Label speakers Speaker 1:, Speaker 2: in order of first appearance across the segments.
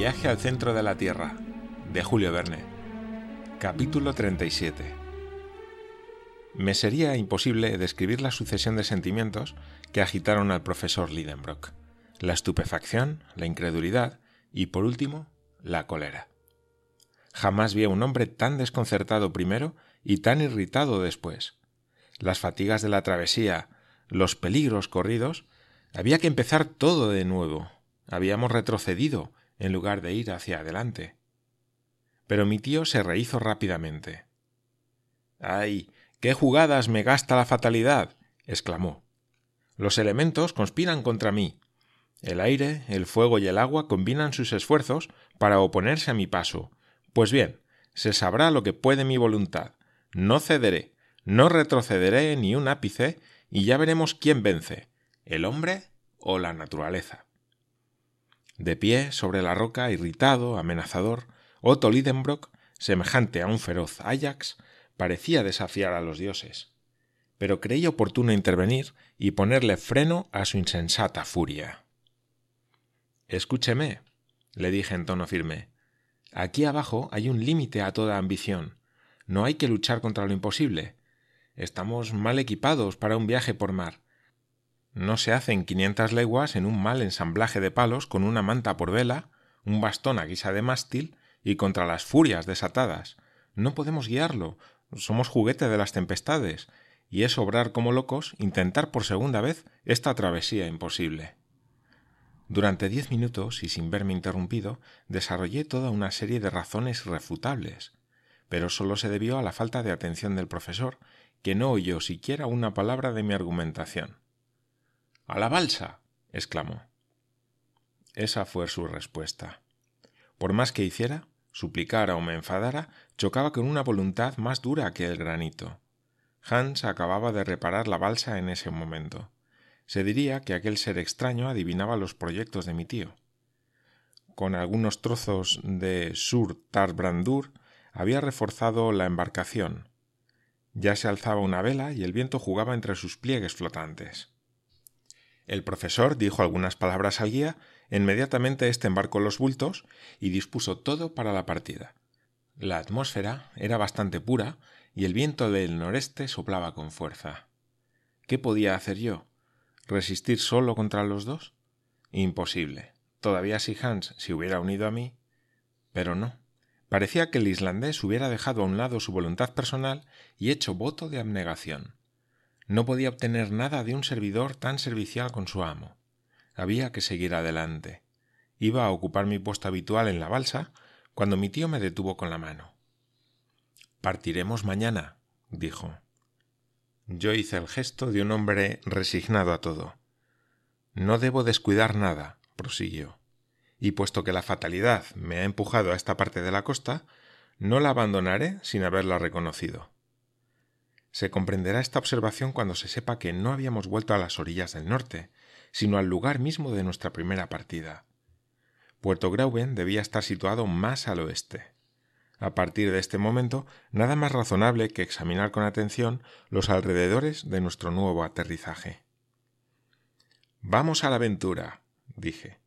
Speaker 1: Viaje al centro de la Tierra, de Julio Verne. Capítulo 37. Me sería imposible describir la sucesión de sentimientos que agitaron al profesor Lidenbrock. La estupefacción, la incredulidad y, por último, la cólera. Jamás vi a un hombre tan desconcertado primero y tan irritado después. Las fatigas de la travesía, los peligros corridos, había que empezar todo de nuevo. Habíamos retrocedido en lugar de ir hacia adelante. Pero mi tío se rehizo rápidamente. ¡Ay! ¡Qué jugadas me gasta la fatalidad! exclamó. Los elementos conspiran contra mí. El aire, el fuego y el agua combinan sus esfuerzos para oponerse a mi paso. Pues bien, se sabrá lo que puede mi voluntad. No cederé, no retrocederé ni un ápice, y ya veremos quién vence, el hombre o la naturaleza. De pie sobre la roca, irritado, amenazador, Otto Lidenbrock, semejante a un feroz Ajax, parecía desafiar a los dioses. Pero creí oportuno intervenir y ponerle freno a su insensata furia. Escúcheme, le dije en tono firme. Aquí abajo hay un límite a toda ambición. No hay que luchar contra lo imposible. Estamos mal equipados para un viaje por mar. No se hacen quinientas leguas en un mal ensamblaje de palos con una manta por vela, un bastón a guisa de mástil y contra las furias desatadas. No podemos guiarlo. Somos juguete de las tempestades, y es obrar como locos intentar por segunda vez esta travesía imposible. Durante diez minutos, y sin verme interrumpido, desarrollé toda una serie de razones irrefutables, pero sólo se debió a la falta de atención del profesor, que no oyó siquiera una palabra de mi argumentación. A la balsa. exclamó. Esa fue su respuesta. Por más que hiciera, suplicara o me enfadara, chocaba con una voluntad más dura que el granito. Hans acababa de reparar la balsa en ese momento. Se diría que aquel ser extraño adivinaba los proyectos de mi tío. Con algunos trozos de sur tarbrandur había reforzado la embarcación. Ya se alzaba una vela y el viento jugaba entre sus pliegues flotantes. El profesor dijo algunas palabras al guía, inmediatamente éste embarcó los bultos y dispuso todo para la partida. La atmósfera era bastante pura y el viento del noreste soplaba con fuerza. ¿Qué podía hacer yo? ¿Resistir solo contra los dos? Imposible. Todavía si Hans se hubiera unido a mí. Pero no. Parecía que el islandés hubiera dejado a un lado su voluntad personal y hecho voto de abnegación. No podía obtener nada de un servidor tan servicial con su amo. Había que seguir adelante. Iba a ocupar mi puesto habitual en la balsa cuando mi tío me detuvo con la mano. Partiremos mañana, dijo. Yo hice el gesto de un hombre resignado a todo. No debo descuidar nada, prosiguió. Y puesto que la fatalidad me ha empujado a esta parte de la costa, no la abandonaré sin haberla reconocido. Se comprenderá esta observación cuando se sepa que no habíamos vuelto a las orillas del norte, sino al lugar mismo de nuestra primera partida. Puerto Grauben debía estar situado más al oeste. A partir de este momento, nada más razonable que examinar con atención los alrededores de nuestro nuevo aterrizaje. Vamos a la aventura, dije.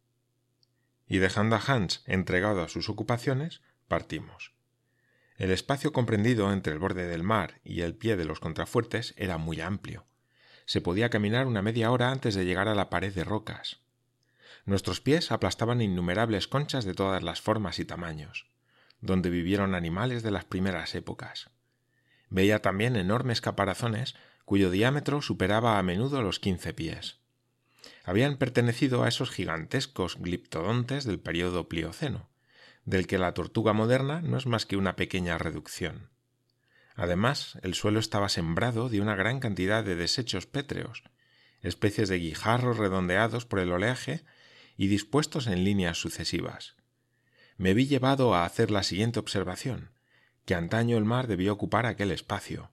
Speaker 1: Y dejando a Hans entregado a sus ocupaciones, partimos. El espacio comprendido entre el borde del mar y el pie de los contrafuertes era muy amplio. Se podía caminar una media hora antes de llegar a la pared de rocas. Nuestros pies aplastaban innumerables conchas de todas las formas y tamaños, donde vivieron animales de las primeras épocas. Veía también enormes caparazones cuyo diámetro superaba a menudo los quince pies. Habían pertenecido a esos gigantescos gliptodontes del período Plioceno, del que la tortuga moderna no es más que una pequeña reducción. Además, el suelo estaba sembrado de una gran cantidad de desechos pétreos, especies de guijarros redondeados por el oleaje y dispuestos en líneas sucesivas. Me vi llevado a hacer la siguiente observación, que antaño el mar debió ocupar aquel espacio.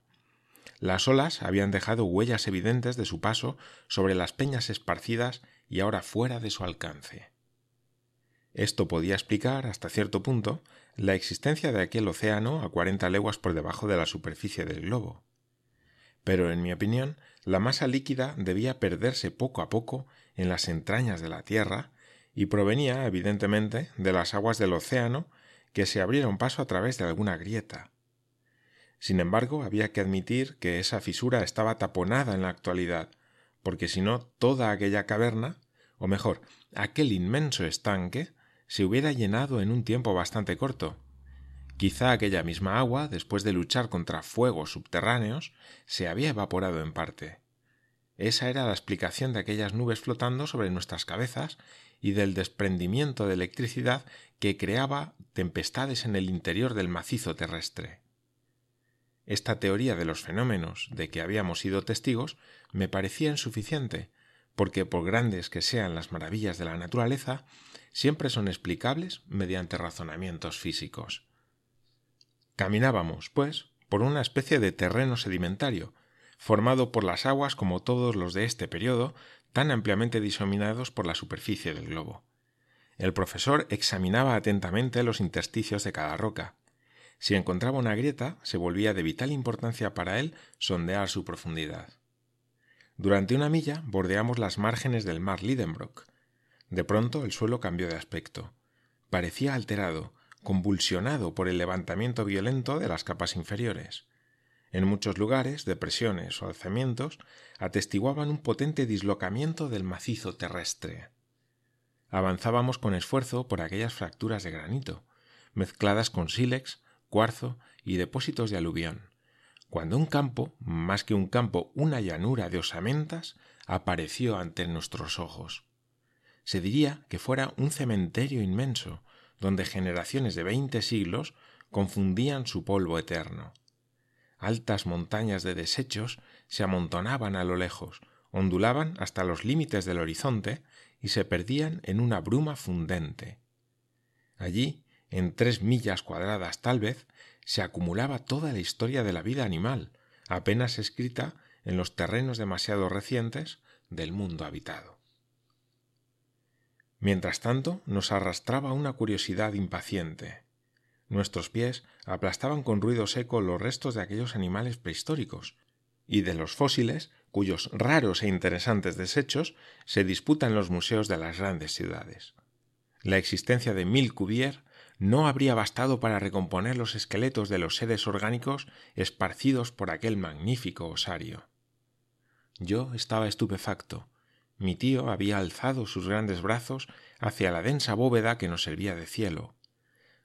Speaker 1: Las olas habían dejado huellas evidentes de su paso sobre las peñas esparcidas y ahora fuera de su alcance. Esto podía explicar, hasta cierto punto, la existencia de aquel océano a cuarenta leguas por debajo de la superficie del globo. Pero, en mi opinión, la masa líquida debía perderse poco a poco en las entrañas de la Tierra y provenía, evidentemente, de las aguas del océano que se abrieron paso a través de alguna grieta. Sin embargo, había que admitir que esa fisura estaba taponada en la actualidad, porque si no, toda aquella caverna, o mejor, aquel inmenso estanque, se hubiera llenado en un tiempo bastante corto. Quizá aquella misma agua, después de luchar contra fuegos subterráneos, se había evaporado en parte. Esa era la explicación de aquellas nubes flotando sobre nuestras cabezas y del desprendimiento de electricidad que creaba tempestades en el interior del macizo terrestre. Esta teoría de los fenómenos de que habíamos sido testigos me parecía insuficiente, porque por grandes que sean las maravillas de la naturaleza, siempre son explicables mediante razonamientos físicos. Caminábamos, pues, por una especie de terreno sedimentario, formado por las aguas como todos los de este periodo, tan ampliamente diseminados por la superficie del globo. El profesor examinaba atentamente los intersticios de cada roca. Si encontraba una grieta, se volvía de vital importancia para él sondear su profundidad. Durante una milla bordeamos las márgenes del mar Lidenbrock. De pronto el suelo cambió de aspecto. Parecía alterado, convulsionado por el levantamiento violento de las capas inferiores. En muchos lugares, depresiones o alzamientos atestiguaban un potente dislocamiento del macizo terrestre. Avanzábamos con esfuerzo por aquellas fracturas de granito, mezcladas con sílex, cuarzo y depósitos de aluvión, cuando un campo, más que un campo, una llanura de osamentas, apareció ante nuestros ojos. Se diría que fuera un cementerio inmenso, donde generaciones de veinte siglos confundían su polvo eterno. Altas montañas de desechos se amontonaban a lo lejos, ondulaban hasta los límites del horizonte y se perdían en una bruma fundente. Allí, en tres millas cuadradas tal vez, se acumulaba toda la historia de la vida animal, apenas escrita en los terrenos demasiado recientes del mundo habitado. Mientras tanto, nos arrastraba una curiosidad impaciente. Nuestros pies aplastaban con ruido seco los restos de aquellos animales prehistóricos, y de los fósiles, cuyos raros e interesantes desechos se disputan los museos de las grandes ciudades. La existencia de mil Cuvier no habría bastado para recomponer los esqueletos de los seres orgánicos esparcidos por aquel magnífico osario. Yo estaba estupefacto. Mi tío había alzado sus grandes brazos hacia la densa bóveda que nos servía de cielo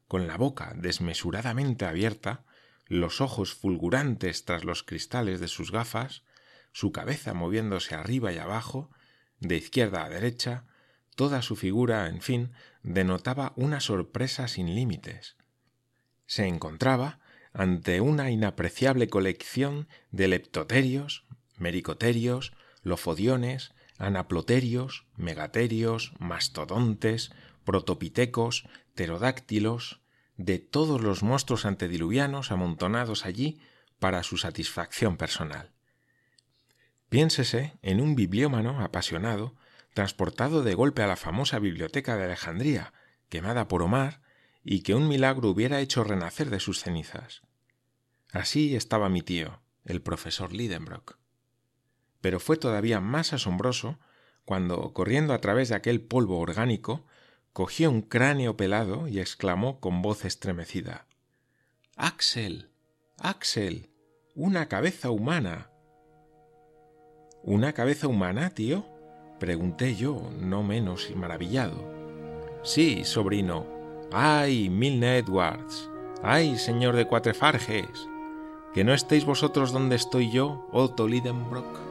Speaker 1: con la boca desmesuradamente abierta, los ojos fulgurantes tras los cristales de sus gafas, su cabeza moviéndose arriba y abajo, de izquierda a derecha, toda su figura, en fin, denotaba una sorpresa sin límites. Se encontraba ante una inapreciable colección de leptoterios, mericoterios, lofodiones, anaploterios, megaterios, mastodontes, protopitecos, pterodáctilos, de todos los monstruos antediluvianos amontonados allí para su satisfacción personal. Piénsese en un bibliómano apasionado, transportado de golpe a la famosa biblioteca de Alejandría, quemada por Omar, y que un milagro hubiera hecho renacer de sus cenizas. Así estaba mi tío, el profesor Lidenbrock. Pero fue todavía más asombroso cuando, corriendo a través de aquel polvo orgánico, cogió un cráneo pelado y exclamó con voz estremecida Axel. Axel. una cabeza humana. ¿Una cabeza humana, tío? pregunté yo, no menos maravillado. Sí, sobrino. ¡Ay, Milne Edwards! ¡Ay, señor de Cuatrefarges! ¿Que no estéis vosotros donde estoy yo, Otto Lidenbrock?